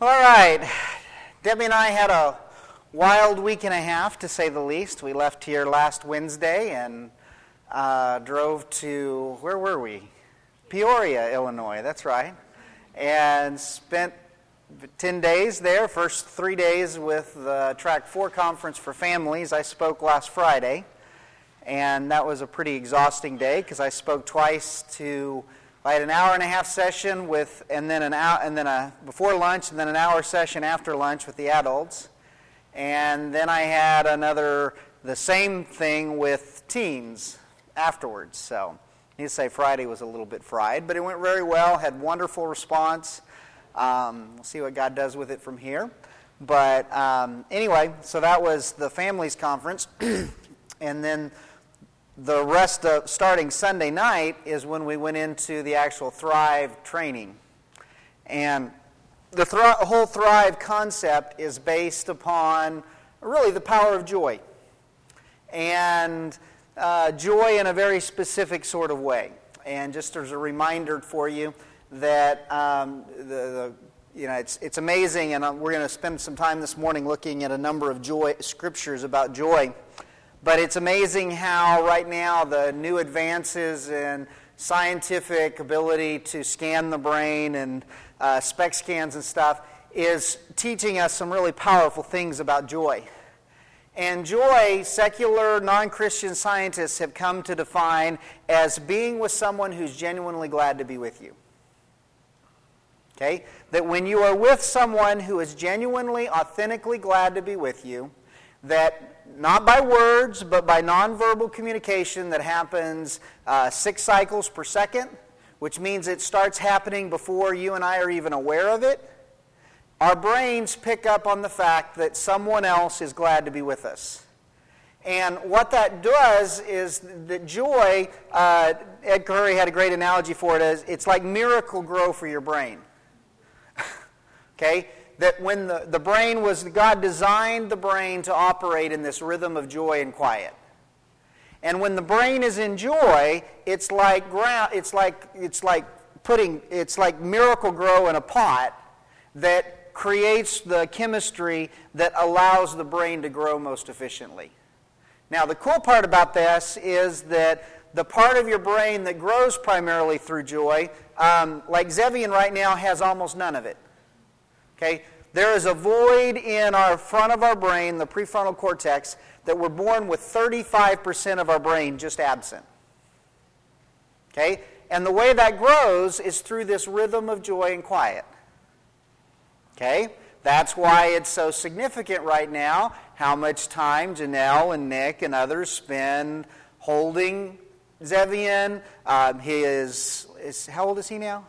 All right. Debbie and I had a wild week and a half, to say the least. We left here last Wednesday and uh, drove to, where were we? Peoria, Illinois, that's right. And spent 10 days there. First three days with the Track 4 conference for families. I spoke last Friday. And that was a pretty exhausting day because I spoke twice to I had an hour and a half session with, and then an hour, and then a before lunch, and then an hour session after lunch with the adults, and then I had another the same thing with teens afterwards. So, I need to say Friday was a little bit fried, but it went very well. Had wonderful response. Um, we'll see what God does with it from here. But um, anyway, so that was the families conference, and then the rest of starting Sunday night is when we went into the actual Thrive training. And the whole Thrive concept is based upon really the power of joy. And uh, joy in a very specific sort of way. And just as a reminder for you that um, the, the, you know, it's, it's amazing, and uh, we're going to spend some time this morning looking at a number of joy scriptures about joy. But it's amazing how, right now, the new advances in scientific ability to scan the brain and uh, SPECT scans and stuff is teaching us some really powerful things about joy. And joy, secular, non Christian scientists have come to define as being with someone who's genuinely glad to be with you. Okay? That when you are with someone who is genuinely, authentically glad to be with you, that not by words, but by nonverbal communication that happens uh, six cycles per second, which means it starts happening before you and I are even aware of it. Our brains pick up on the fact that someone else is glad to be with us. And what that does is that joy, uh, Ed Khouri had a great analogy for it as it's like Miracle-Gro for your brain. okay? That when the, the brain was, God designed the brain to operate in this rhythm of joy and quiet. And when the brain is in joy, it's like ground, it's like, it's like putting, it's like Miracle-Gro in a pot that creates the chemistry that allows the brain to grow most efficiently. Now, the cool part about this is that the part of your brain that grows primarily through joy, um, like Zevian right now, has almost none of it. Okay? There is a void in our front of our brain, the prefrontal cortex, that we're born with 35% of our brain just absent. Okay? And the way that grows is through this rhythm of joy and quiet. Okay? That's why it's so significant right now how much time Janelle and Nick and others spend holding Zevian. Um, he is, is, how old is he now?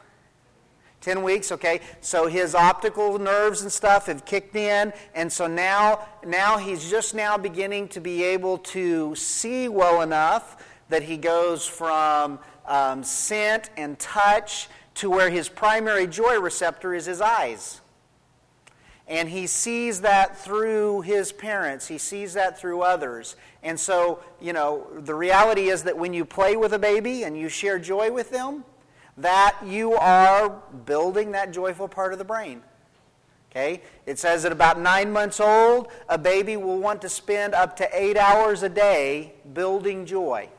10 weeks, okay? So his optical nerves and stuff have kicked in, and so now, now he's just now beginning to be able to see well enough that he goes from um, scent and touch to where his primary joy receptor is his eyes. And he sees that through his parents, he sees that through others. And so, you know, the reality is that when you play with a baby and you share joy with them, that you are building that joyful part of the brain. Okay? It says at about nine months old, a baby will want to spend up to eight hours a day building joy.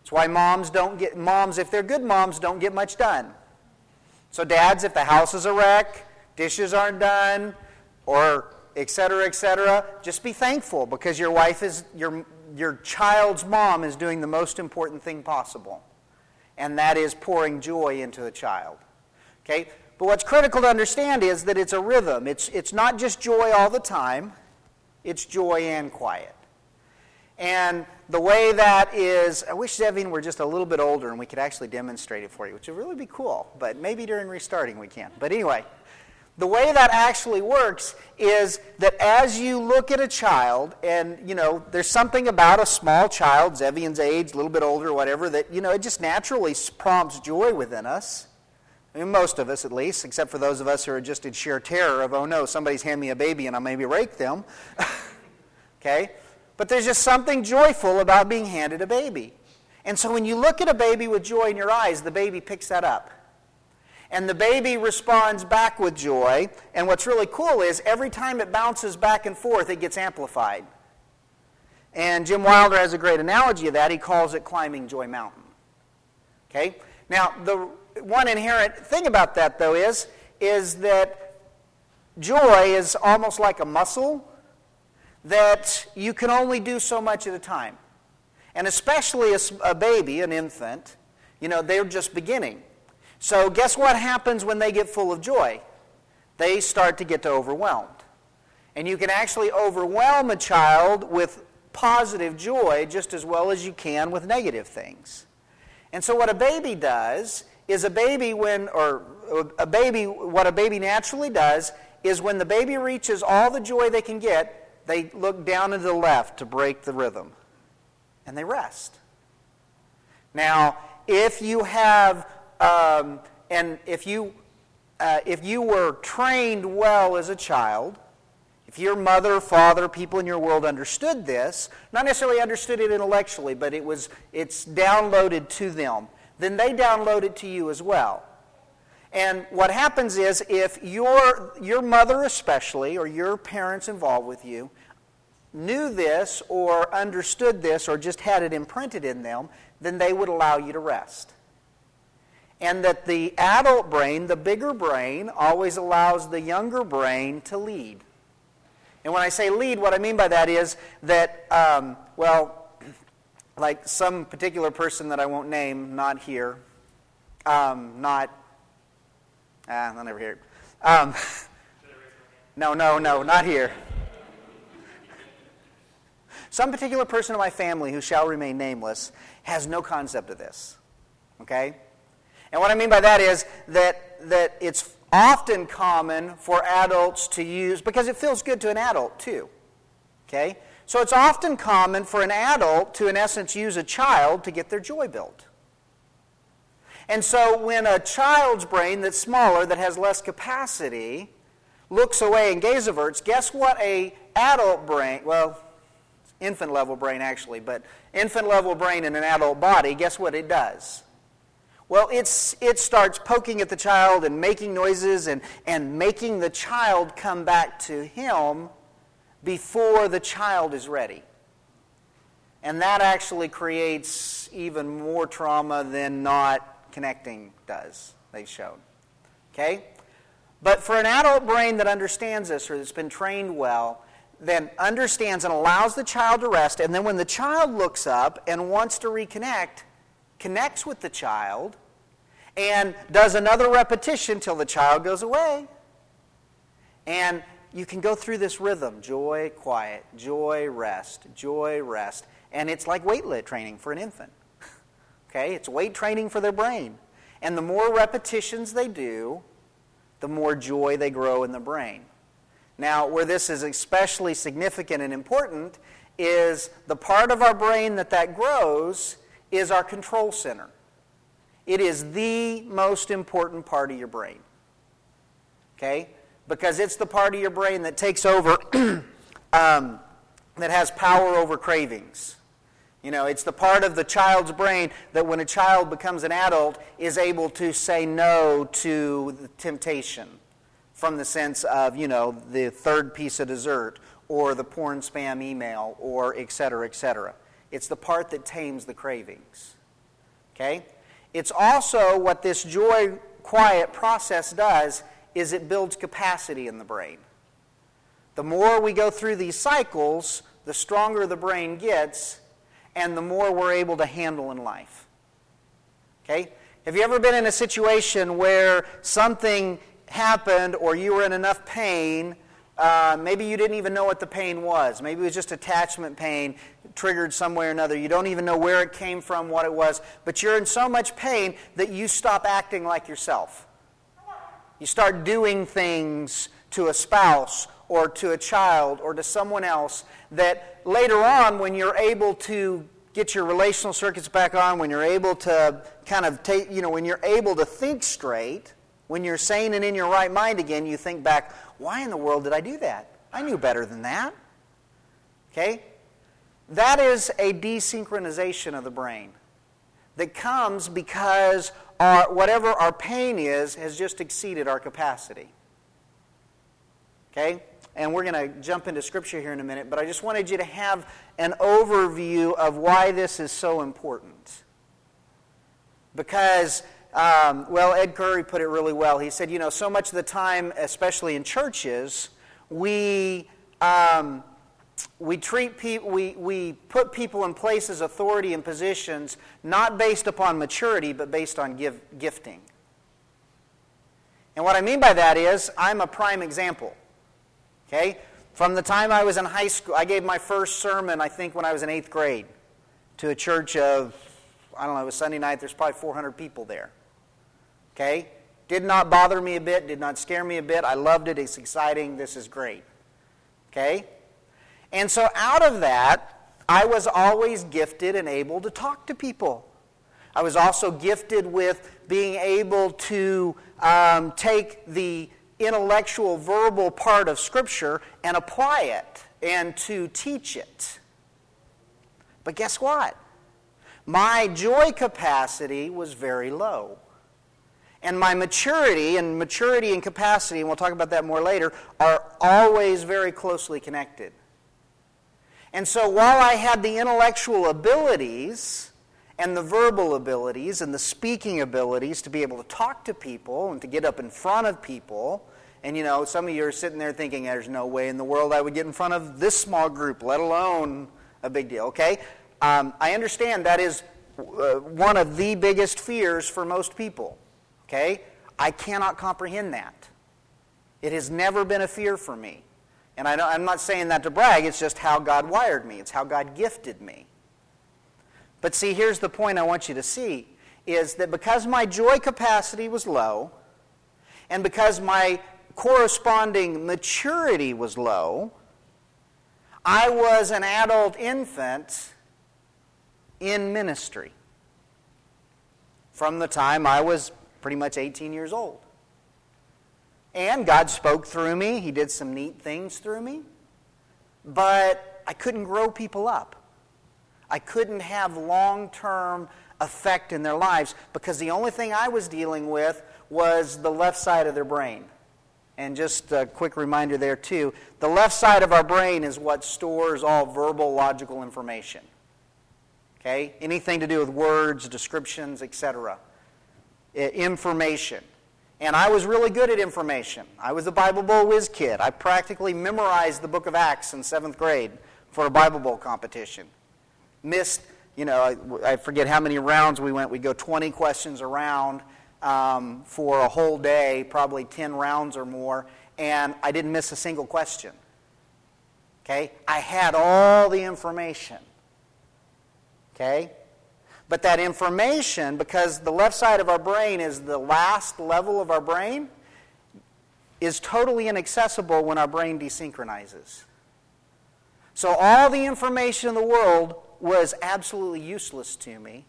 That's why moms don't get, moms, if they're good moms, don't get much done. So, dads, if the house is a wreck, dishes aren't done, or et cetera, et cetera, just be thankful because your wife is, your, your child's mom is doing the most important thing possible and that is pouring joy into the child. Okay? But what's critical to understand is that it's a rhythm. It's, it's not just joy all the time, it's joy and quiet. And the way that is, I wish Zevin were just a little bit older and we could actually demonstrate it for you, which would really be cool. But maybe during restarting we can. But anyway, the way that actually works is that as you look at a child, and you know, there's something about a small child, Zevian's age, a little bit older, whatever, that you know, it just naturally prompts joy within us. I mean, most of us, at least, except for those of us who are just in sheer terror of, oh no, somebody's handing me a baby and I maybe rake them. okay? But there's just something joyful about being handed a baby. And so when you look at a baby with joy in your eyes, the baby picks that up. And the baby responds back with joy. And what's really cool is every time it bounces back and forth, it gets amplified. And Jim Wilder has a great analogy of that. He calls it climbing Joy Mountain. Okay? Now, the one inherent thing about that, though, is, is that joy is almost like a muscle that you can only do so much at a time. And especially a, a baby, an infant, you know, they're just beginning. So, guess what happens when they get full of joy? They start to get overwhelmed. And you can actually overwhelm a child with positive joy just as well as you can with negative things. And so, what a baby does is a baby, when, or a baby, what a baby naturally does is when the baby reaches all the joy they can get, they look down to the left to break the rhythm. And they rest. Now, if you have, um, and if you, uh, if you were trained well as a child, if your mother, father, people in your world understood this, not necessarily understood it intellectually, but it was, it's downloaded to them, then they download it to you as well. And what happens is if your, your mother, especially, or your parents involved with you, knew this or understood this or just had it imprinted in them, then they would allow you to rest. And that the adult brain, the bigger brain, always allows the younger brain to lead. And when I say lead, what I mean by that is that, um, well, like some particular person that I won't name, not here, um, not, ah, I'll never hear it. Um, no, no, no, not here. Some particular person in my family who shall remain nameless has no concept of this. Okay? And what I mean by that is that, that it's often common for adults to use, because it feels good to an adult too. Okay? So it's often common for an adult to, in essence, use a child to get their joy built. And so when a child's brain that's smaller, that has less capacity, looks away and gaze averts, guess what a adult brain, well, infant level brain actually, but infant level brain in an adult body, guess what it does? Well, it's, it starts poking at the child and making noises and, and making the child come back to him before the child is ready. And that actually creates even more trauma than not connecting does, they've shown. Okay? But for an adult brain that understands this or that's been trained well, then understands and allows the child to rest, and then when the child looks up and wants to reconnect, connects with the child, and does another repetition till the child goes away. And you can go through this rhythm joy, quiet, joy, rest, joy, rest. And it's like weight training for an infant. okay? It's weight training for their brain. And the more repetitions they do, the more joy they grow in the brain. Now, where this is especially significant and important is the part of our brain that that grows is our control center. It is the most important part of your brain. Okay? Because it's the part of your brain that takes over, um, that has power over cravings. You know, it's the part of the child's brain that when a child becomes an adult is able to say no to the temptation from the sense of, you know, the third piece of dessert or the porn spam email or et cetera, et cetera. It's the part that tames the cravings. Okay? It's also what this joy quiet process does is it builds capacity in the brain. The more we go through these cycles, the stronger the brain gets and the more we're able to handle in life. Okay? Have you ever been in a situation where something happened or you were in enough pain. Uh, maybe you didn't even know what the pain was. Maybe it was just attachment pain triggered some way or another. You don't even know where it came from, what it was. But you're in so much pain that you stop acting like yourself. You start doing things to a spouse or to a child or to someone else that later on, when you're able to get your relational circuits back on, when you're able to kind of take, you know, when you're able to think straight, when you're sane and in your right mind again, you think back, why in the world did I do that? I knew better than that. Okay? That is a desynchronization of the brain. that comes because our, whatever our pain is has just exceeded our capacity. Okay? And we're going to jump into Scripture here in a minute, but I just wanted you to have an overview of why this is so important. Because, um, well, Ed Khouri put it really well. He said, you know, so much of the time, especially in churches, we. Um, we treat people we, we put people in places authority and positions not based upon maturity but based on give, gifting and what i mean by that is i'm a prime example okay from the time i was in high school i gave my first sermon i think when i was in eighth grade to a church of i don't know it was sunday night there's probably 400 people there okay did not bother me a bit did not scare me a bit i loved it it's exciting this is great okay and so out of that, I was always gifted and able to talk to people. I was also gifted with being able to um, take the intellectual, verbal part of Scripture and apply it and to teach it. But guess what? My joy capacity was very low. And my maturity, and maturity and capacity, and we'll talk about that more later, are always very closely connected. And so while I had the intellectual abilities and the verbal abilities and the speaking abilities to be able to talk to people and to get up in front of people, and you know, some of you are sitting there thinking, there's no way in the world I would get in front of this small group, let alone a big deal, okay? Um, I understand that is uh, one of the biggest fears for most people, okay? I cannot comprehend that. It has never been a fear for me. And I am not saying that to brag, it's just how God wired me, it's how God gifted me. But see, here's the point I want you to see is that because my joy capacity was low, and because my corresponding maturity was low, I was an adult infant in ministry from the time I was pretty much 18 years old. And God spoke through me. He did some neat things through me. But I couldn't grow people up. I couldn't have long term effect in their lives because the only thing I was dealing with was the left side of their brain. And just a quick reminder there, too the left side of our brain is what stores all verbal, logical information. Okay? Anything to do with words, descriptions, etc. Information. And I was really good at information. I was a Bible Bowl whiz kid. I practically memorized the book of Acts in seventh grade for a Bible Bowl competition. Missed, you know, I, I forget how many rounds we went. We'd go 20 questions around um, for a whole day, probably 10 rounds or more, and I didn't miss a single question. Okay? I had all the information. Okay? But that information, because the left side of our brain is the last level of our brain, is totally inaccessible when our brain desynchronizes. So all the information in the world was absolutely useless to me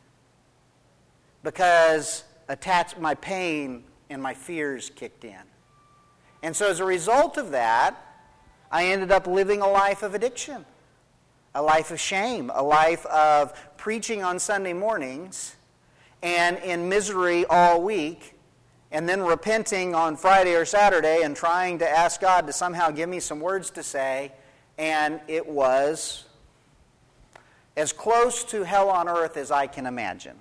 because attached my pain and my fears kicked in. And so as a result of that, I ended up living a life of addiction, a life of shame, a life of preaching on Sunday mornings and in misery all week, and then repenting on Friday or Saturday and trying to ask God to somehow give me some words to say, and it was as close to hell on earth as I can imagine.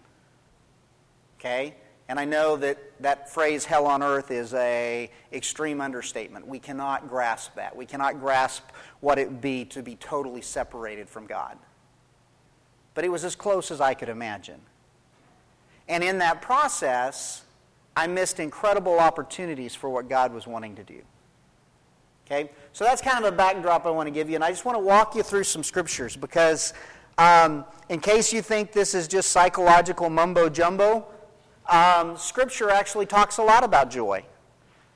Okay? And I know that that phrase hell on earth is a extreme understatement. We cannot grasp that. We cannot grasp what it would be to be totally separated from God but it was as close as I could imagine. And in that process, I missed incredible opportunities for what God was wanting to do. Okay? So that's kind of a backdrop I want to give you. And I just want to walk you through some scriptures because, um, in case you think this is just psychological mumbo jumbo, um, scripture actually talks a lot about joy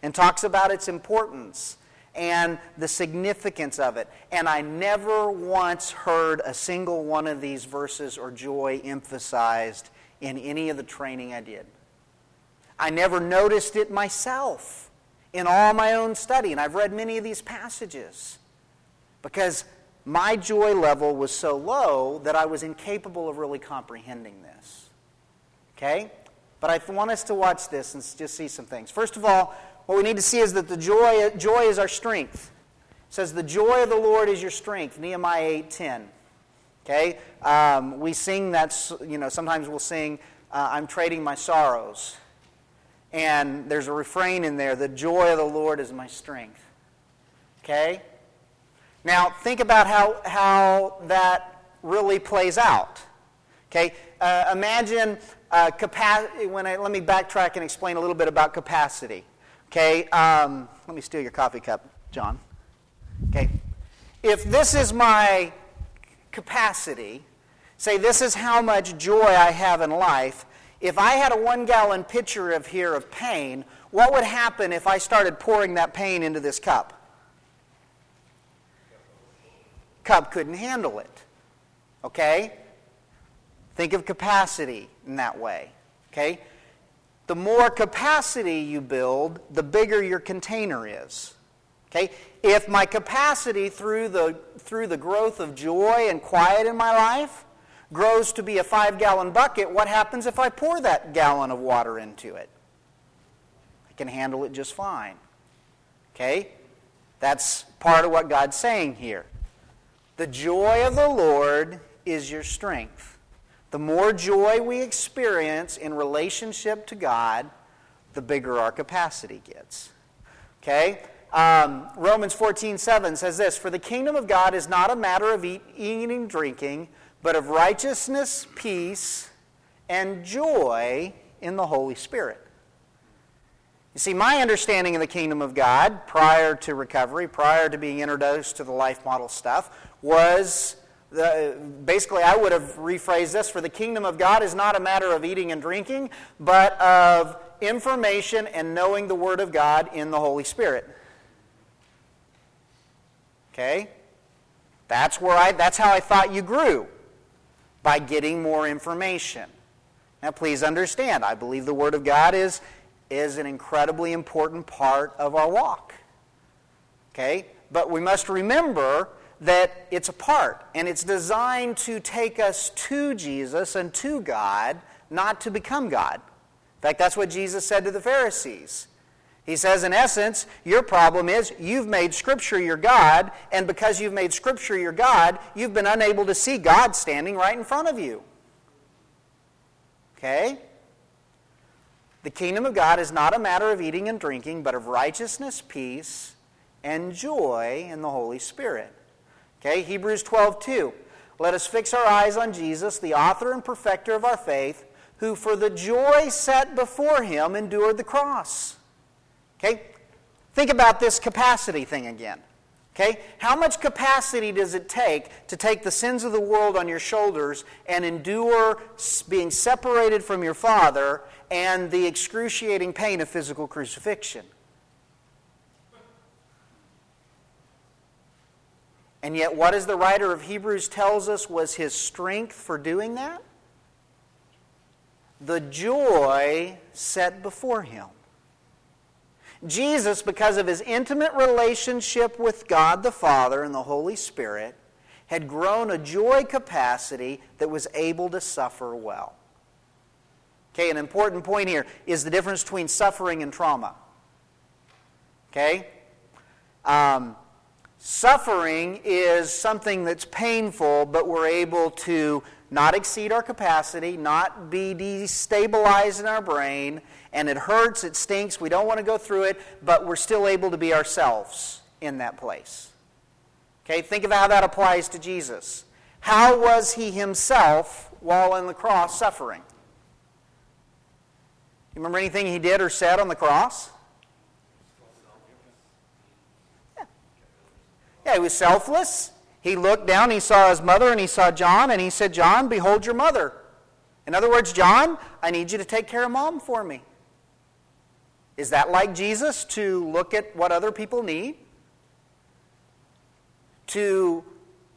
and talks about its importance and the significance of it. And I never once heard a single one of these verses or joy emphasized in any of the training I did. I never noticed it myself in all my own study, and I've read many of these passages because my joy level was so low that I was incapable of really comprehending this. Okay? But I want us to watch this and just see some things. First of all, what we need to see is that the joy, joy is our strength. It says, The joy of the Lord is your strength, Nehemiah 8.10. Okay? Um, we sing that, you know, sometimes we'll sing, uh, I'm trading my sorrows. And there's a refrain in there, the joy of the Lord is my strength. Okay? Now, think about how, how that really plays out. Okay? Uh, imagine uh, capacity. When I, let me backtrack and explain a little bit about capacity. Okay? Um, let me steal your coffee cup, John. Okay? If this is my capacity, say this is how much joy I have in life, if I had a one gallon pitcher of here of pain, what would happen if I started pouring that pain into this cup? Cup couldn't handle it. Okay? Think of capacity in that way. Okay? The more capacity you build, the bigger your container is. Okay? If my capacity through the, through the growth of joy and quiet in my life grows to be a five gallon bucket, what happens if I pour that gallon of water into it? I can handle it just fine. Okay? That's part of what God's saying here. The joy of the Lord is your strength. The more joy we experience in relationship to God, the bigger our capacity gets. Okay? Um, Romans 14, 7 says this For the kingdom of God is not a matter of eat, eating and drinking, but of righteousness, peace, and joy in the Holy Spirit. You see, my understanding of the kingdom of God prior to recovery, prior to being introduced to the life model stuff, was the, basically, I would have rephrased this for the kingdom of God is not a matter of eating and drinking, but of information and knowing the Word of God in the Holy Spirit. Okay? That's where I that's how I thought you grew by getting more information. Now please understand, I believe the word of God is is an incredibly important part of our walk. Okay? But we must remember that it's a part and it's designed to take us to Jesus and to God, not to become God. In fact, that's what Jesus said to the Pharisees. He says, in essence, your problem is you've made Scripture your God, and because you've made Scripture your God, you've been unable to see God standing right in front of you. Okay? The kingdom of God is not a matter of eating and drinking, but of righteousness, peace, and joy in the Holy Spirit. Okay? Hebrews 12, 2. Let us fix our eyes on Jesus, the author and perfecter of our faith, who for the joy set before him endured the cross Okay? Think about this capacity thing again. Okay? How much capacity does it take to take the sins of the world on your shoulders and endure being separated from your Father and the excruciating pain of physical crucifixion? And yet, what does the writer of Hebrews tells us was his strength for doing that? The joy set before him. Jesus, because of his intimate relationship with God the Father and the Holy Spirit, had grown a joy capacity that was able to suffer well. Okay, an important point here is the difference between suffering and trauma. Okay? Um, suffering is something that's painful, but we're able to not exceed our capacity, not be destabilized in our brain, and it hurts, it stinks, we don't want to go through it, but we're still able to be ourselves in that place. Okay, think of how that applies to Jesus. How was he himself while on the cross suffering? You remember anything he did or said on the cross? Yeah he was selfless. He looked down, he saw his mother, and he saw John, and he said, John, behold your mother. In other words, John, I need you to take care of mom for me. Is that like Jesus to look at what other people need? To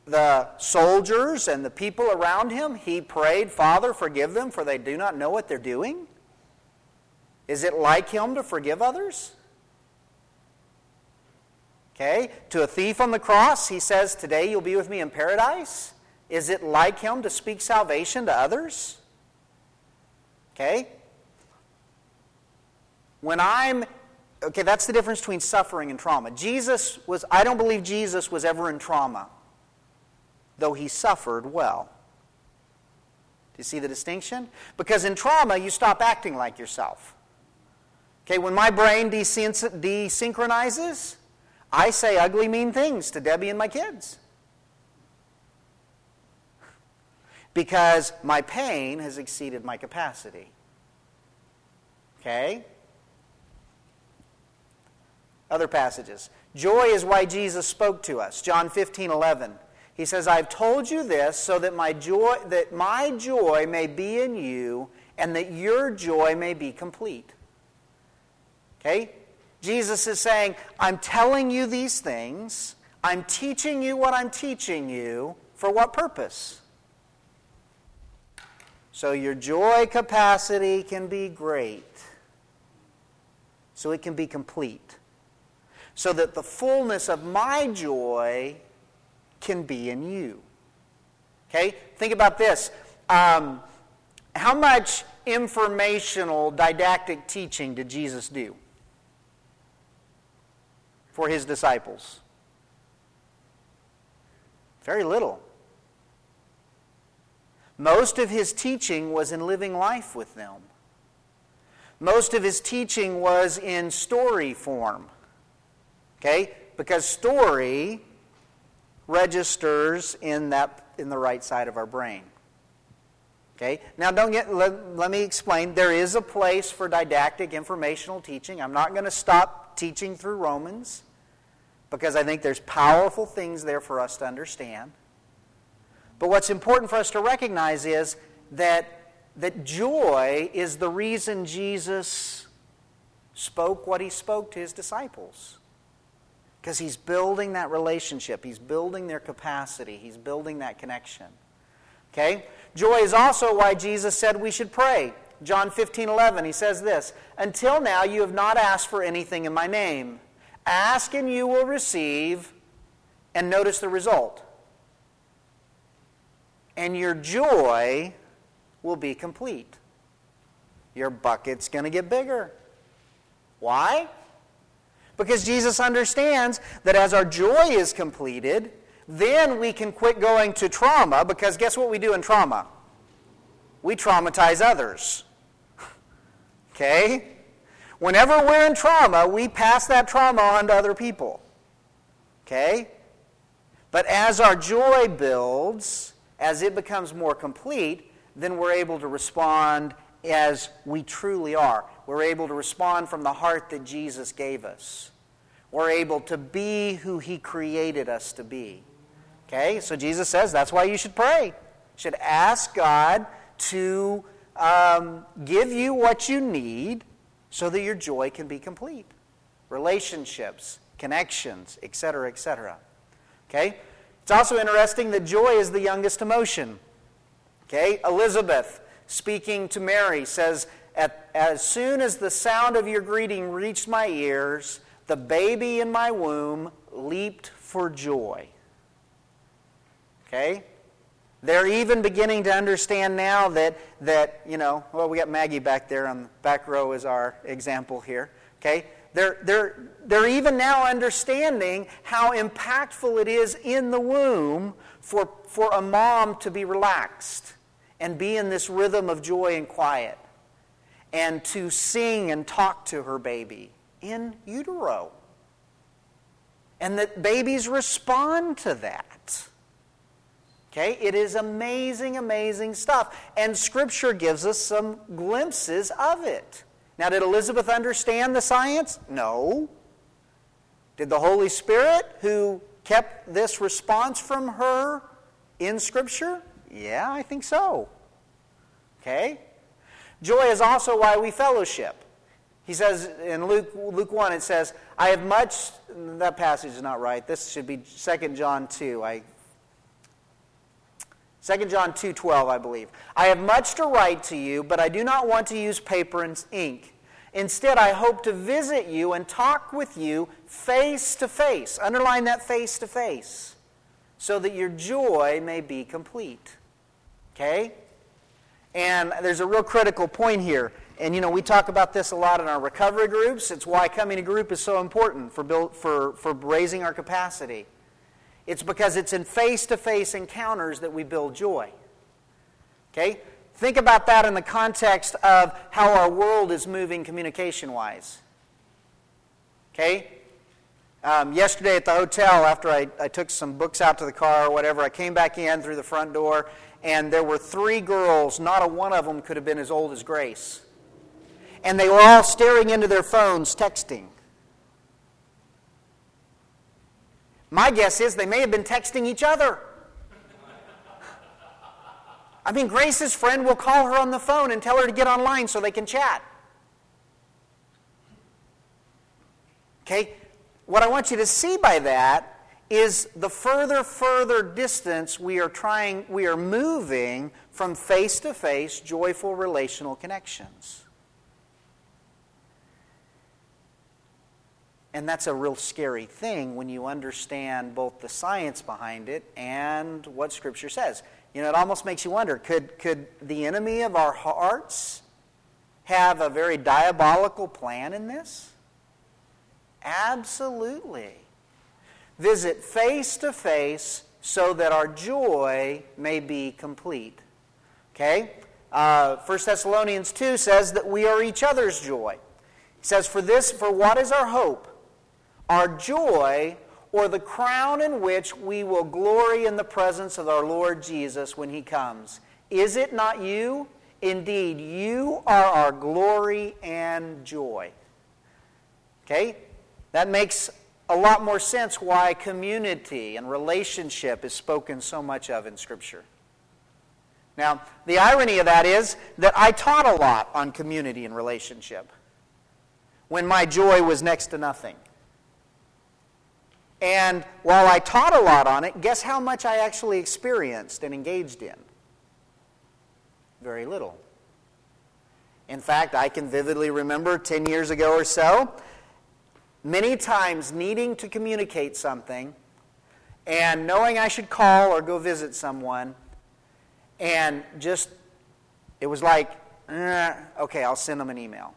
the soldiers and the people around him, he prayed, Father, forgive them, for they do not know what they're doing? Is it like him to forgive others? Okay? To a thief on the cross, he says, Today you'll be with me in paradise. Is it like him to speak salvation to others? Okay? When I'm okay, that's the difference between suffering and trauma. Jesus was I don't believe Jesus was ever in trauma, though he suffered well. Do you see the distinction? Because in trauma, you stop acting like yourself. Okay, when my brain desynchronizes, I say ugly, mean things to Debbie and my kids. Because my pain has exceeded my capacity. Okay? Other passages. Joy is why Jesus spoke to us. John 15, 11. He says, I've told you this so that my joy, that my joy may be in you and that your joy may be complete. Okay? Jesus is saying, I'm telling you these things. I'm teaching you what I'm teaching you. For what purpose? So your joy capacity can be great. So it can be complete. So that the fullness of my joy can be in you. Okay? Think about this. Um, how much informational, didactic teaching did Jesus do for his disciples? Very little. Most of his teaching was in living life with them. Most of his teaching was in story form. Okay? Because story registers in, that, in the right side of our brain. Okay? Now, don't get, let, let me explain. There is a place for didactic informational teaching. I'm not going to stop teaching through Romans because I think there's powerful things there for us to understand. But what's important for us to recognize is that, that joy is the reason Jesus spoke what he spoke to his disciples. Because he's building that relationship, he's building their capacity, he's building that connection. Okay? Joy is also why Jesus said we should pray. John 15, 11, he says this Until now you have not asked for anything in my name. Ask and you will receive, and notice the result. And your joy will be complete. Your bucket's going to get bigger. Why? Because Jesus understands that as our joy is completed, then we can quit going to trauma because guess what we do in trauma? We traumatize others. Okay? Whenever we're in trauma, we pass that trauma on to other people. Okay? But as our joy builds, as it becomes more complete, then we're able to respond as we truly are. We're able to respond from the heart that Jesus gave us. We're able to be who He created us to be. Okay? So Jesus says that's why you should pray. You should ask God to um, give you what you need so that your joy can be complete. Relationships, connections, etc., etc. Okay? It's also interesting that joy is the youngest emotion. Okay? Elizabeth speaking to Mary, says, As soon as the sound of your greeting reached my ears, the baby in my womb leaped for joy. Okay? They're even beginning to understand now that, that, you know, well, we got Maggie back there on the back row as our example here. Okay? They're, they're, they're even now understanding how impactful it is in the womb for, for a mom to be relaxed and be in this rhythm of joy and quiet and to sing and talk to her baby in utero. And that babies respond to that. Okay? It is amazing, amazing stuff. And Scripture gives us some glimpses of it. Now, did Elizabeth understand the science? No. Did the Holy Spirit, who kept this response from her in Scripture? Yeah, I think so. Okay? Joy is also why we fellowship. He says in Luke, Luke 1, it says, I have much, that passage is not right. This should be 2 John 2. I, 2 John 2:12, I believe. I have much to write to you, but I do not want to use paper and ink. Instead, I hope to visit you and talk with you face to face. Underline that face to face, so that your joy may be complete. Okay? And there's a real critical point here. And you know, we talk about this a lot in our recovery groups. It's why coming to group is so important for, build, for, for raising our capacity. It's because it's in face to face encounters that we build joy. Okay? Think about that in the context of how our world is moving communication wise. Okay? Um, yesterday at the hotel, after I, I took some books out to the car or whatever, I came back in through the front door, and there were three girls. Not a one of them could have been as old as Grace. And they were all staring into their phones, texting. My guess is they may have been texting each other. I mean, Grace's friend will call her on the phone and tell her to get online so they can chat. Okay? What I want you to see by that is the further, further distance we are trying, we are moving from face to face, joyful relational connections. And that's a real scary thing when you understand both the science behind it and what Scripture says. You know, it almost makes you wonder could, could the enemy of our hearts have a very diabolical plan in this? Absolutely. Visit face to face so that our joy may be complete. Okay? Uh, 1 Thessalonians 2 says that we are each other's joy. He says, For this, for what is our hope? Our joy or the crown in which we will glory in the presence of our Lord Jesus when he comes. Is it not you? Indeed, you are our glory and joy. Okay? That makes a lot more sense why community and relationship is spoken so much of in Scripture. Now, the irony of that is that I taught a lot on community and relationship when my joy was next to nothing. And while I taught a lot on it, guess how much I actually experienced and engaged in? Very little. In fact, I can vividly remember 10 years ago or so, many times needing to communicate something and knowing I should call or go visit someone, and just, it was like, eh, okay, I'll send them an email.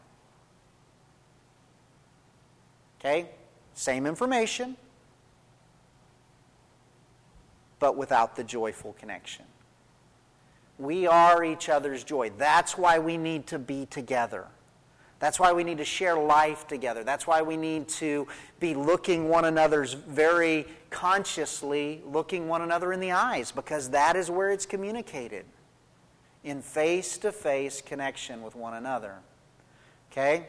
Okay? Same information, but without the joyful connection. We are each other's joy. That's why we need to be together. That's why we need to share life together. That's why we need to be looking one another's very consciously, looking one another in the eyes, because that is where it's communicated in face to face connection with one another. Okay?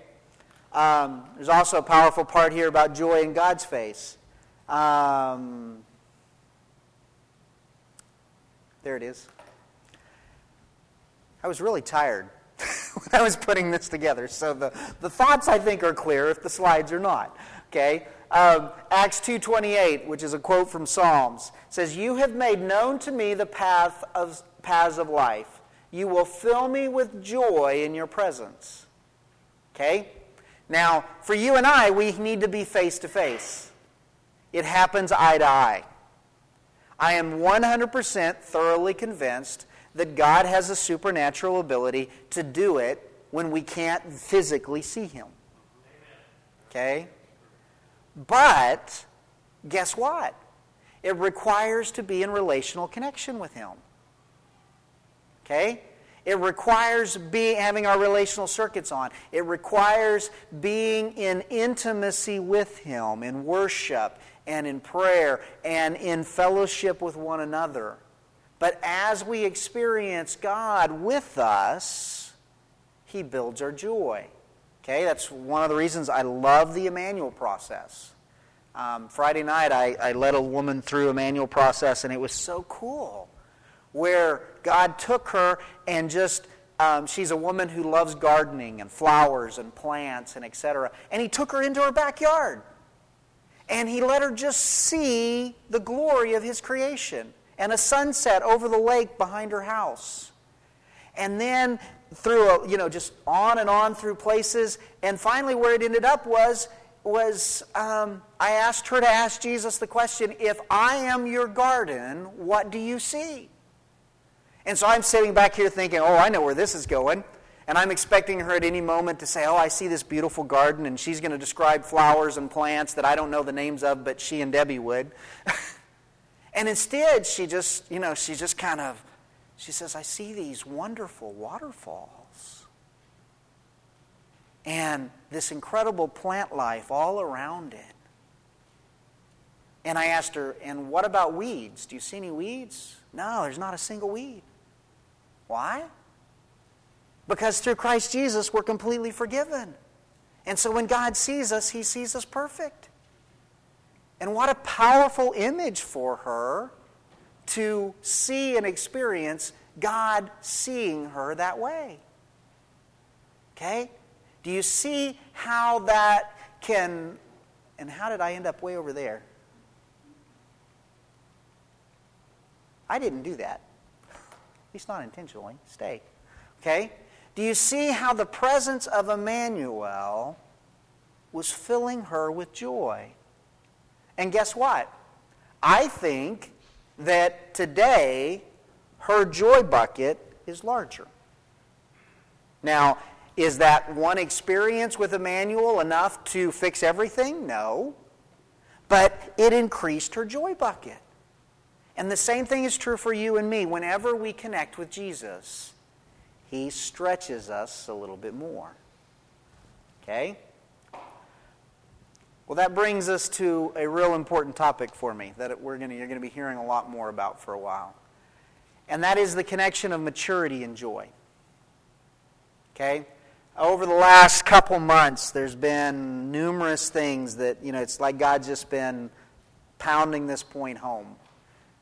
Um, there's also a powerful part here about joy in God's face. Um, there it is. I was really tired when I was putting this together. So the, the thoughts, I think, are clear if the slides are not. Okay? Um, Acts 2.28, which is a quote from Psalms, says, You have made known to me the path of, paths of life. You will fill me with joy in your presence. Okay? Now, for you and I, we need to be face to face. It happens eye to eye. I am 100% thoroughly convinced that God has a supernatural ability to do it when we can't physically see Him. Okay? But guess what? It requires to be in relational connection with Him. Okay? It requires be, having our relational circuits on. It requires being in intimacy with Him, in worship, and in prayer and in fellowship with one another. But as we experience God with us, He builds our joy. Okay, that's one of the reasons I love the Emmanuel process. Um, Friday night, I, I led a woman through Emmanuel process, and it was so cool. Where God took her and just um, she's a woman who loves gardening and flowers and plants and etc. And he took her into her backyard and he let her just see the glory of his creation and a sunset over the lake behind her house. And then through a, you know just on and on through places and finally where it ended up was was um, i asked her to ask jesus the question if i am your garden what do you see And so I'm sitting back here thinking, oh, I know where this is going. And I'm expecting her at any moment to say, Oh, I see this beautiful garden, and she's going to describe flowers and plants that I don't know the names of, but she and Debbie would. and instead, she just, you know, she just kind of, she says, I see these wonderful waterfalls. And this incredible plant life all around it. And I asked her, And what about weeds? Do you see any weeds? No, there's not a single weed. Why? Because through Christ Jesus, we're completely forgiven. And so when God sees us, he sees us perfect. And what a powerful image for her to see and experience God seeing her that way. Okay? Do you see how that can. And how did I end up way over there? I didn't do that. At least not intentionally. Stay. Okay? Do you see how the presence of Emmanuel was filling her with joy? And guess what? I think that today her joy bucket is larger. Now, is that one experience with Emmanuel enough to fix everything? No. But it increased her joy bucket. And the same thing is true for you and me. Whenever we connect with Jesus, he stretches us a little bit more. Okay? Well, that brings us to a real important topic for me that we're gonna, you're going to be hearing a lot more about for a while. And that is the connection of maturity and joy. Okay? Over the last couple months, there's been numerous things that, you know, it's like God's just been pounding this point home.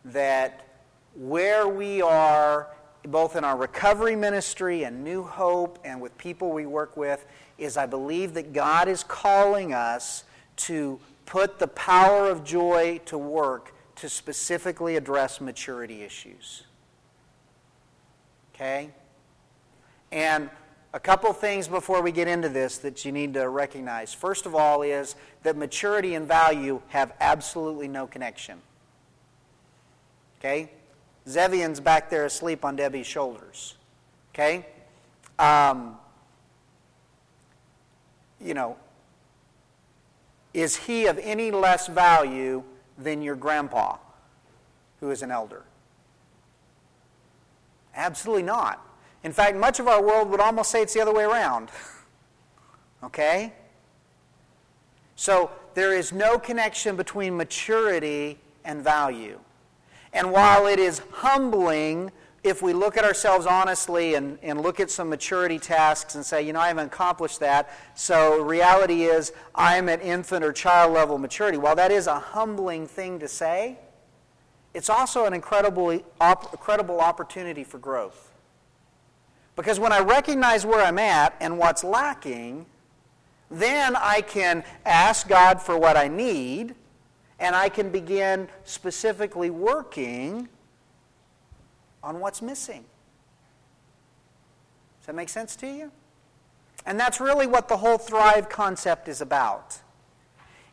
That where we are both in our recovery ministry and New Hope and with people we work with, is I believe that God is calling us to put the power of joy to work to specifically address maturity issues. Okay? And a couple things before we get into this that you need to recognize. First of all, is that maturity and value have absolutely no connection. Okay? Zevian's back there asleep on Debbie's shoulders. Okay? Um, you know, is he of any less value than your grandpa, who is an elder? Absolutely not. In fact, much of our world would almost say it's the other way around. okay? So there is no connection between maturity and value. And while it is humbling if we look at ourselves honestly and, and look at some maturity tasks and say, you know, I haven't accomplished that, so reality is I'm at infant or child level maturity, while that is a humbling thing to say, it's also an incredible, op- incredible opportunity for growth. Because when I recognize where I'm at and what's lacking, then I can ask God for what I need and I can begin specifically working on what's missing. Does that make sense to you? And that's really what the whole thrive concept is about.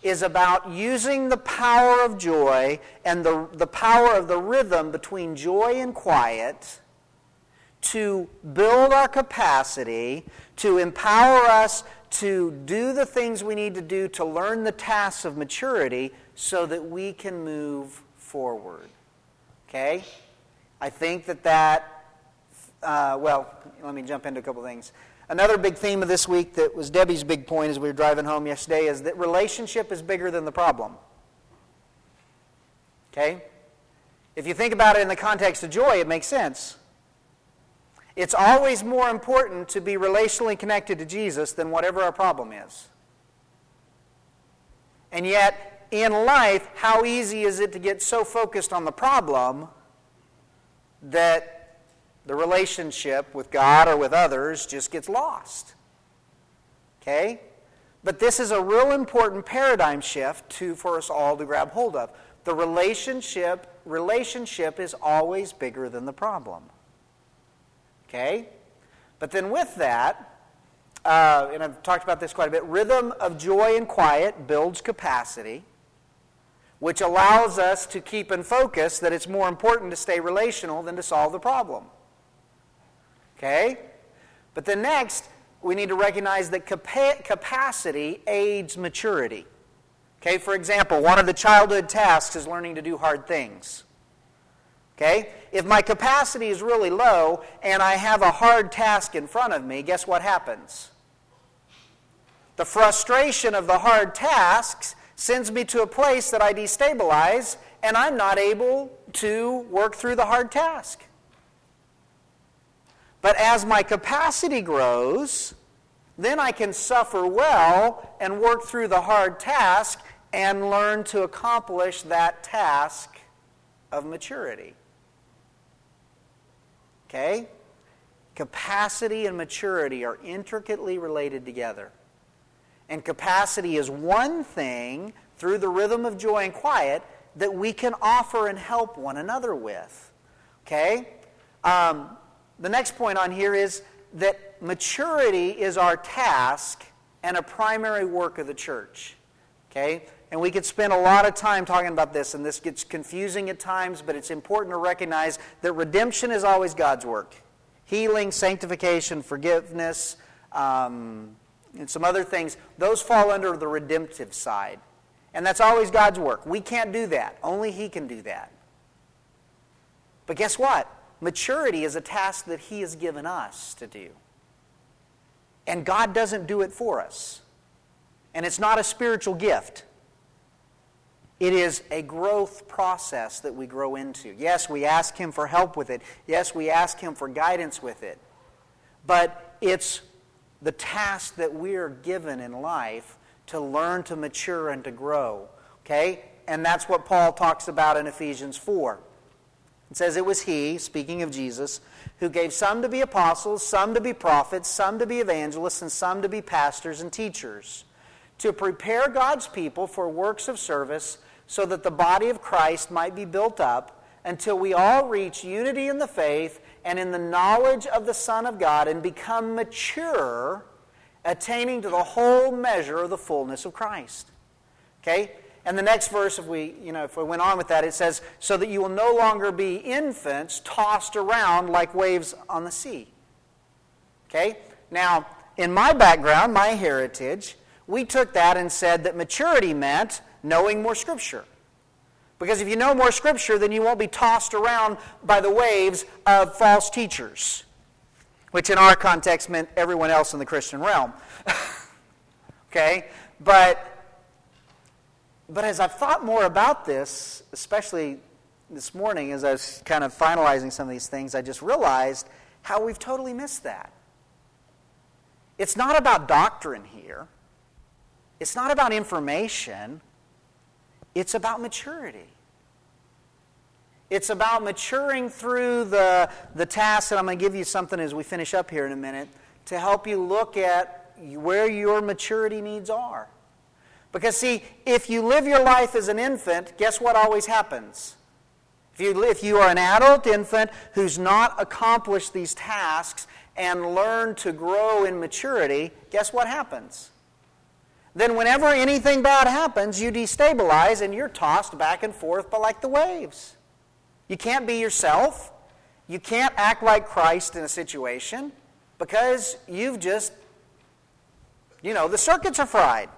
Is about using the power of joy and the, the power of the rhythm between joy and quiet to build our capacity, to empower us to do the things we need to do to learn the tasks of maturity so that we can move forward. Okay? I think that that, uh, well, let me jump into a couple things. Another big theme of this week that was Debbie's big point as we were driving home yesterday is that relationship is bigger than the problem. Okay? If you think about it in the context of joy, it makes sense. It's always more important to be relationally connected to Jesus than whatever our problem is. And yet, in life, how easy is it to get so focused on the problem that the relationship with God or with others just gets lost? Okay? But this is a real important paradigm shift to, for us all to grab hold of. The relationship, relationship is always bigger than the problem. Okay? But then with that, uh, and I've talked about this quite a bit, rhythm of joy and quiet builds capacity which allows us to keep in focus that it's more important to stay relational than to solve the problem. Okay? But then next, we need to recognize that capa- capacity aids maturity. Okay, for example, one of the childhood tasks is learning to do hard things. Okay? If my capacity is really low and I have a hard task in front of me, guess what happens? The frustration of the hard tasks sends me to a place that I destabilize and I'm not able to work through the hard task. But as my capacity grows, then I can suffer well and work through the hard task and learn to accomplish that task of maturity. Okay? Capacity and maturity are intricately related together. And capacity is one thing through the rhythm of joy and quiet that we can offer and help one another with. Okay? Um, the next point on here is that maturity is our task and a primary work of the church. Okay? And we could spend a lot of time talking about this, and this gets confusing at times, but it's important to recognize that redemption is always God's work. Healing, sanctification, forgiveness, um, and some other things, those fall under the redemptive side. And that's always God's work. We can't do that. Only He can do that. But guess what? Maturity is a task that He has given us to do. And God doesn't do it for us. And it's not a spiritual gift. It is a growth process that we grow into. Yes, we ask Him for help with it. Yes, we ask Him for guidance with it. But it's the task that we are given in life to learn to mature and to grow. Okay? And that's what Paul talks about in Ephesians 4. It says it was He, speaking of Jesus, who gave some to be apostles, some to be prophets, some to be evangelists, and some to be pastors and teachers, to prepare God's people for works of service so that the body of Christ might be built up until we all reach unity in the faith and in the knowledge of the Son of God and become mature, attaining to the whole measure of the fullness of Christ. Okay? And the next verse, if we, you know, if we went on with that, it says, so that you will no longer be infants tossed around like waves on the sea. Okay? Now, in my background, my heritage, we took that and said that maturity meant knowing more Scripture. Because if you know more Scripture, then you won't be tossed around by the waves of false teachers, which in our context meant everyone else in the Christian realm. okay? But, but as I've thought more about this, especially this morning as I was kind of finalizing some of these things, I just realized how we've totally missed that. It's not about doctrine here. It's not about information. It's about maturity. It's about maturing through the, the tasks, and I'm going to give you something as we finish up here in a minute to help you look at where your maturity needs are. Because, see, if you live your life as an infant, guess what always happens? If you, if you are an adult infant who's not accomplished these tasks and learned to grow in maturity, guess what happens? then whenever anything bad happens, you destabilize and you're tossed back and forth but like the waves. You can't be yourself. You can't act like Christ in a situation because you've just, you know, the circuits are fried.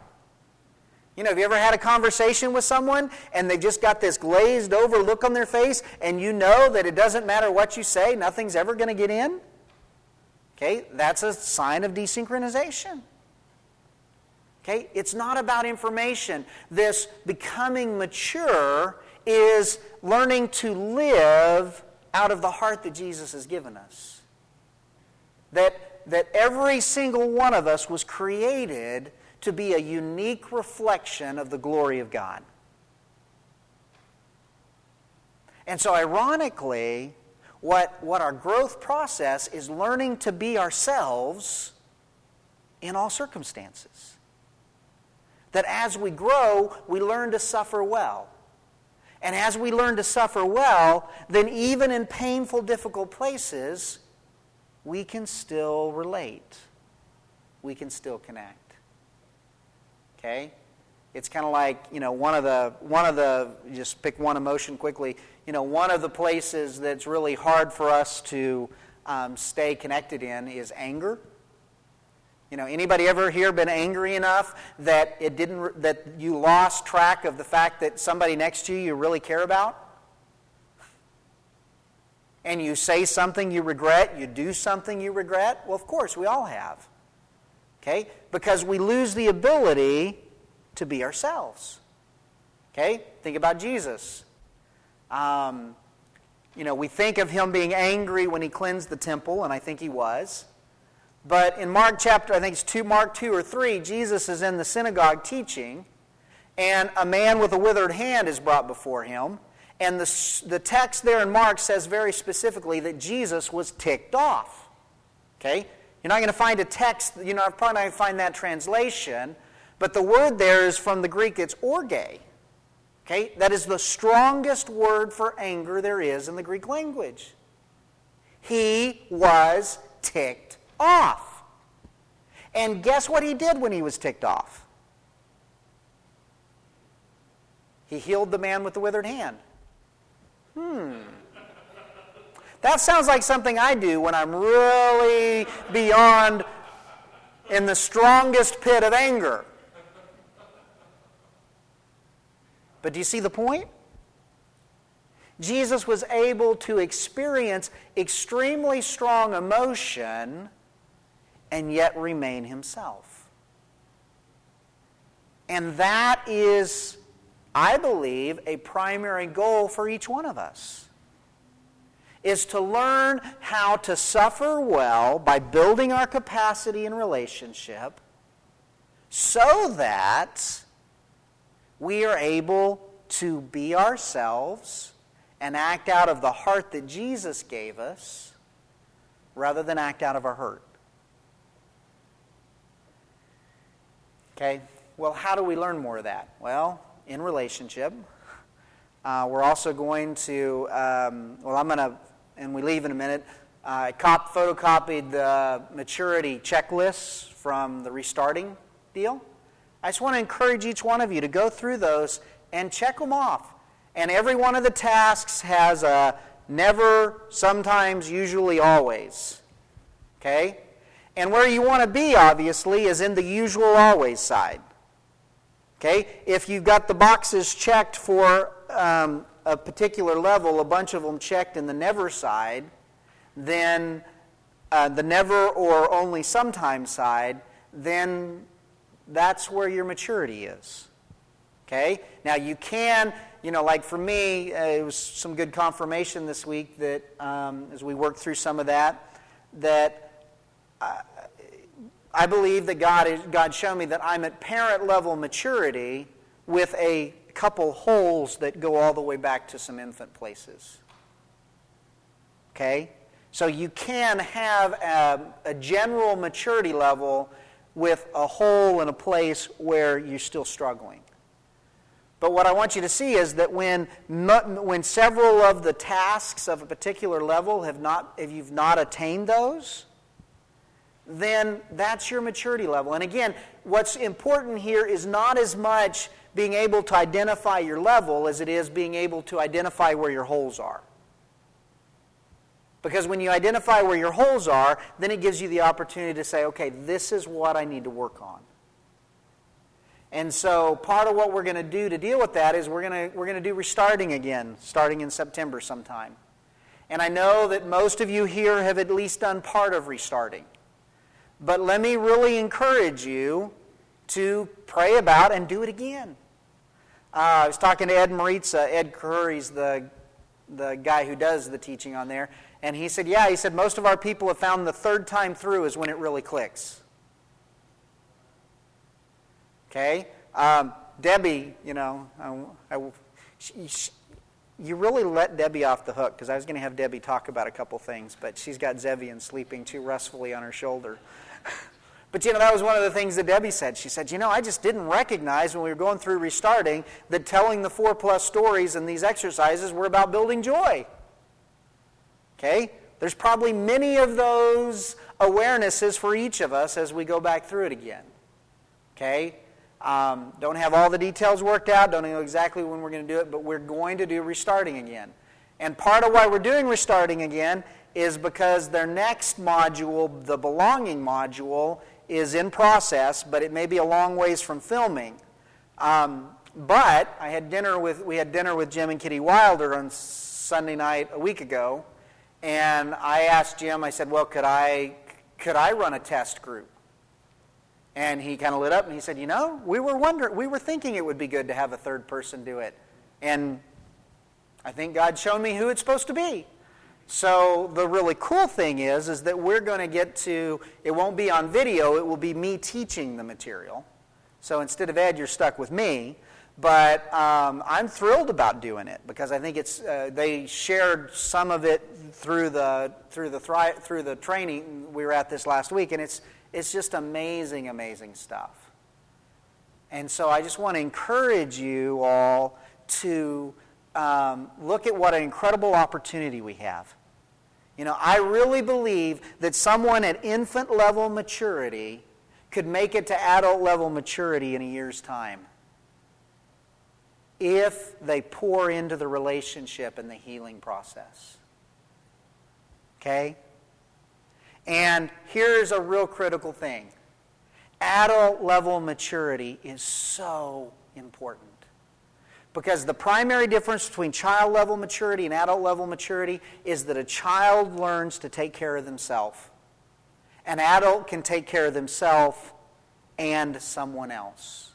You know, have you ever had a conversation with someone and they've just got this glazed over look on their face and you know that it doesn't matter what you say, nothing's ever going to get in? Okay, that's a sign of desynchronization. Okay? It's not about information. This becoming mature is learning to live out of the heart that Jesus has given us. That, that every single one of us was created to be a unique reflection of the glory of God. And so, ironically, what, what our growth process is learning to be ourselves in all circumstances that as we grow, we learn to suffer well. And as we learn to suffer well, then even in painful, difficult places, we can still relate. We can still connect. Okay? It's kind of like, you know, one of the, one of the, just pick one emotion quickly, you know, one of the places that's really hard for us to um, stay connected in is anger. You know, anybody ever here been angry enough that it didn't that you lost track of the fact that somebody next to you you really care about? And you say something you regret, you do something you regret? Well, of course, we all have. Okay? Because we lose the ability to be ourselves. Okay? Think about Jesus. Um, you know, we think of him being angry when he cleansed the temple, and I think he was. But in Mark chapter, I think it's 2, Mark 2 or 3, Jesus is in the synagogue teaching, and a man with a withered hand is brought before him. And the, the text there in Mark says very specifically that Jesus was ticked off. Okay? You're not going to find a text, you're not, probably not going to find that translation, but the word there is from the Greek, it's orge. Okay? That is the strongest word for anger there is in the Greek language. He was ticked off. And guess what he did when he was ticked off? He healed the man with the withered hand. Hmm. That sounds like something I do when I'm really beyond in the strongest pit of anger. But do you see the point? Jesus was able to experience extremely strong emotion and yet remain himself. And that is, I believe, a primary goal for each one of us. Is to learn how to suffer well by building our capacity in relationship so that we are able to be ourselves and act out of the heart that Jesus gave us rather than act out of our hurt. Okay, well, how do we learn more of that? Well, in relationship. Uh, we're also going to, um, well, I'm going to, and we leave in a minute. I cop, photocopied the maturity checklists from the restarting deal. I just want to encourage each one of you to go through those and check them off. And every one of the tasks has a never, sometimes, usually, always. Okay? And where you want to be, obviously, is in the usual always side. Okay? If you've got the boxes checked for um, a particular level, a bunch of them checked in the never side, then uh, the never or only sometimes side, then that's where your maturity is. Okay? Now, you can, you know, like for me, uh, it was some good confirmation this week that um, as we worked through some of that, that I, believe that God, is, God showed me that I'm at parent level maturity with a couple holes that go all the way back to some infant places. Okay? So you can have a, a general maturity level with a hole in a place where you're still struggling. But what I want you to see is that when, when several of the tasks of a particular level have not, if you've not attained those, then that's your maturity level. And again, what's important here is not as much being able to identify your level as it is being able to identify where your holes are. Because when you identify where your holes are, then it gives you the opportunity to say, okay, this is what I need to work on. And so part of what we're going to do to deal with that is we're going to, we're going to do restarting again, starting in September sometime. And I know that most of you here have at least done part of restarting. But let me really encourage you to pray about and do it again. Uh, I was talking to Ed Maritza. Ed Khouri's the, the guy who does the teaching on there. And he said, Yeah, he said, most of our people have found the third time through is when it really clicks. Okay? Um, Debbie, you know, I, I, she, she, you really let Debbie off the hook because I was going to have Debbie talk about a couple things, but she's got Zevian sleeping too restfully on her shoulder. but you know, that was one of the things that Debbie said. She said, You know, I just didn't recognize when we were going through restarting that telling the four plus stories and these exercises were about building joy. Okay? There's probably many of those awarenesses for each of us as we go back through it again. Okay? Um, don't have all the details worked out, don't know exactly when we're going to do it, but we're going to do restarting again. And part of why we're doing restarting again is because their next module, the belonging module, is in process, but it may be a long ways from filming. Um, but I had dinner with we had dinner with Jim and Kitty Wilder on Sunday night a week ago, and I asked Jim. I said, "Well, could I could I run a test group?" And he kind of lit up and he said, "You know, we were wondering, we were thinking it would be good to have a third person do it, and I think God's shown me who it's supposed to be." So the really cool thing is, is that we're going to get to. It won't be on video. It will be me teaching the material. So instead of Ed, you're stuck with me. But um, I'm thrilled about doing it because I think it's. Uh, they shared some of it through the through the thri- through the training we were at this last week, and it's it's just amazing, amazing stuff. And so I just want to encourage you all to um, look at what an incredible opportunity we have. You know, I really believe that someone at infant level maturity could make it to adult level maturity in a year's time if they pour into the relationship and the healing process. Okay? And here's a real critical thing adult level maturity is so important. Because the primary difference between child level maturity and adult level maturity is that a child learns to take care of themselves. An adult can take care of themselves and someone else.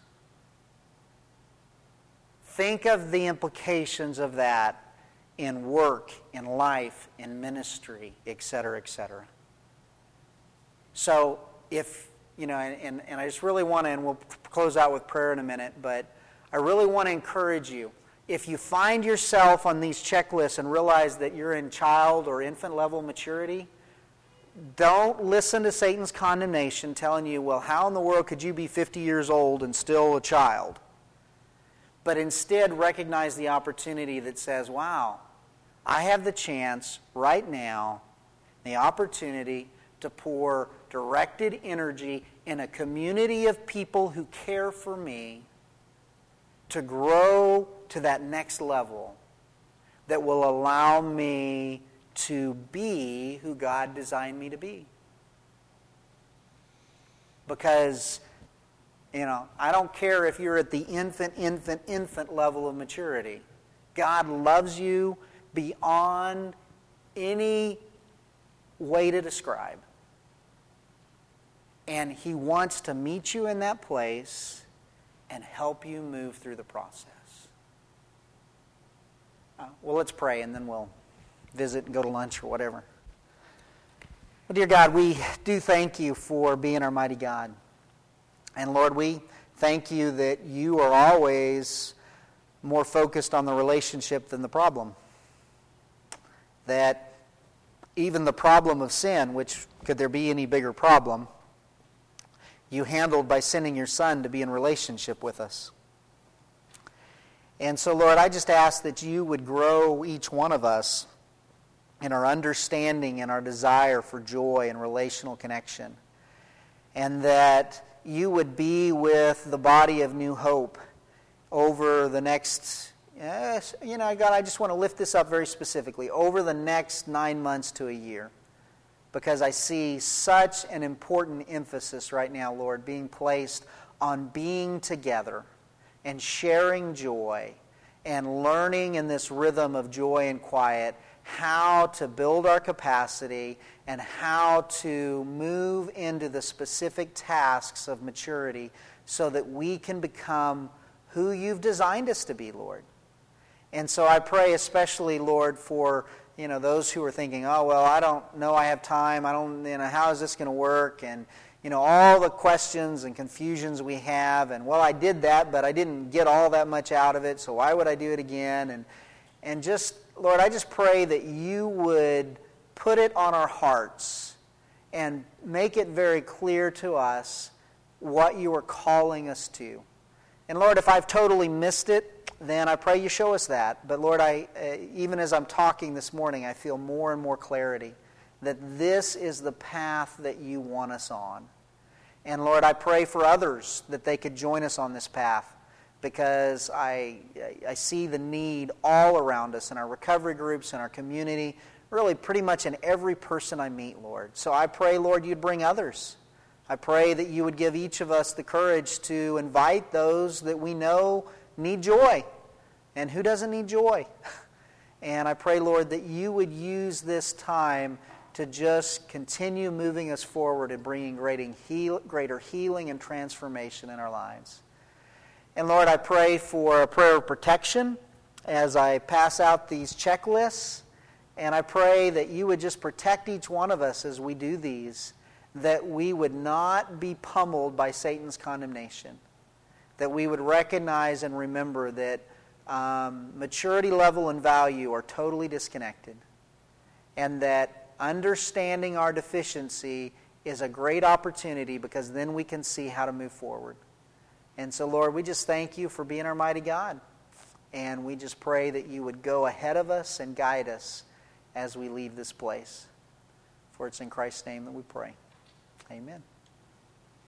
Think of the implications of that in work, in life, in ministry, etc., etc. So, if, you know, and, and I just really want to, and we'll close out with prayer in a minute, but I really want to encourage you. If you find yourself on these checklists and realize that you're in child or infant level maturity, don't listen to Satan's condemnation telling you, well, how in the world could you be 50 years old and still a child? But instead, recognize the opportunity that says, wow, I have the chance right now, the opportunity to pour directed energy in a community of people who care for me to grow to that next level that will allow me to be who God designed me to be. Because, you know, I don't care if you're at the infant, infant, infant level of maturity. God loves you beyond any way to describe. And He wants to meet you in that place and help you move through the process. Uh, well, let's pray and then we'll visit and go to lunch or whatever. Well, dear God, we do thank you for being our mighty God. And Lord, we thank you that you are always more focused on the relationship than the problem. That even the problem of sin, which could there be any bigger problem, you handled by sending your son to be in relationship with us. And so, Lord, I just ask that you would grow each one of us in our understanding and our desire for joy and relational connection. And that you would be with the body of New Hope over the next, you know, God, I just want to lift this up very specifically, over the next nine months to a year because I see such an important emphasis right now, Lord, being placed on being together and sharing joy and learning in this rhythm of joy and quiet how to build our capacity and how to move into the specific tasks of maturity so that we can become who you've designed us to be, Lord. And so I pray especially, Lord, for you know, those who are thinking, oh, well, I don't know I have time. I don't, you know, how is this going to work? And, you know, all the questions and confusions we have. And, well, I did that, but I didn't get all that much out of it, so why would I do it again? And, and just, Lord, I just pray that you would put it on our hearts and make it very clear to us what you are calling us to. And, Lord, if I've totally missed it, then I pray you show us that. But Lord, I, uh, even as I'm talking this morning, I feel more and more clarity that this is the path that you want us on. And Lord, I pray for others that they could join us on this path because I, I see the need all around us in our recovery groups, in our community, really pretty much in every person I meet, Lord. So I pray, Lord, you'd bring others. I pray that you would give each of us the courage to invite those that we know need joy. And who doesn't need joy? And I pray, Lord, that you would use this time to just continue moving us forward and bringing greater healing and transformation in our lives. And Lord, I pray for a prayer of protection as I pass out these checklists. And I pray that you would just protect each one of us as we do these, that we would not be pummeled by Satan's condemnation, that we would recognize and remember that um, maturity level and value are totally disconnected, and that understanding our deficiency is a great opportunity because then we can see how to move forward. And so, Lord, we just thank you for being our mighty God. And we just pray that you would go ahead of us and guide us as we leave this place. For it's in Christ's name that we pray. Amen.